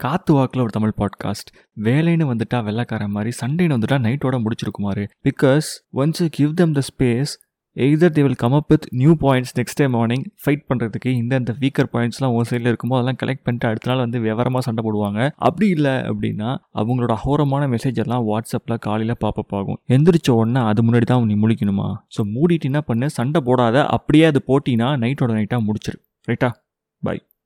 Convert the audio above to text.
காத்து வாக்கில் ஒரு தமிழ் பாட்காஸ்ட் வேலைன்னு வந்துட்டா வெள்ளக்கார மாதிரி சண்டேன்னு வந்துட்டா நைட்டோட முடிச்சிருக்குமாரு because once you give them the space either they will come up with new points next day morning fight பண்ணுறதுக்கு இந்த இந்த வீக்கர் பாயிண்ட்ஸ்லாம் ஒரு சைடில் இருக்குமோ அதெல்லாம் கலெக்ட் பண்ணிட்டு அடுத்த நாள் வந்து விவரமாக சண்டை போடுவாங்க. அப்படி இல்லை அப்படின்னா அவங்களோட அகோரமான மெசேஜ் எல்லாம் வாட்ஸ்அப்பில் காலையில் பாப்பப் ஆகும். எந்திரிச்ச உடனே அது முன்னாடி தான் நீ முழிக்கணுமா? ஸோ மூடிட்டு என்ன பண்ணு? சண்டை போடாத. அப்படியே அது போட்டினா நைட்டோட நைட்டாக முடிச்சிரு. ரைட்டா பை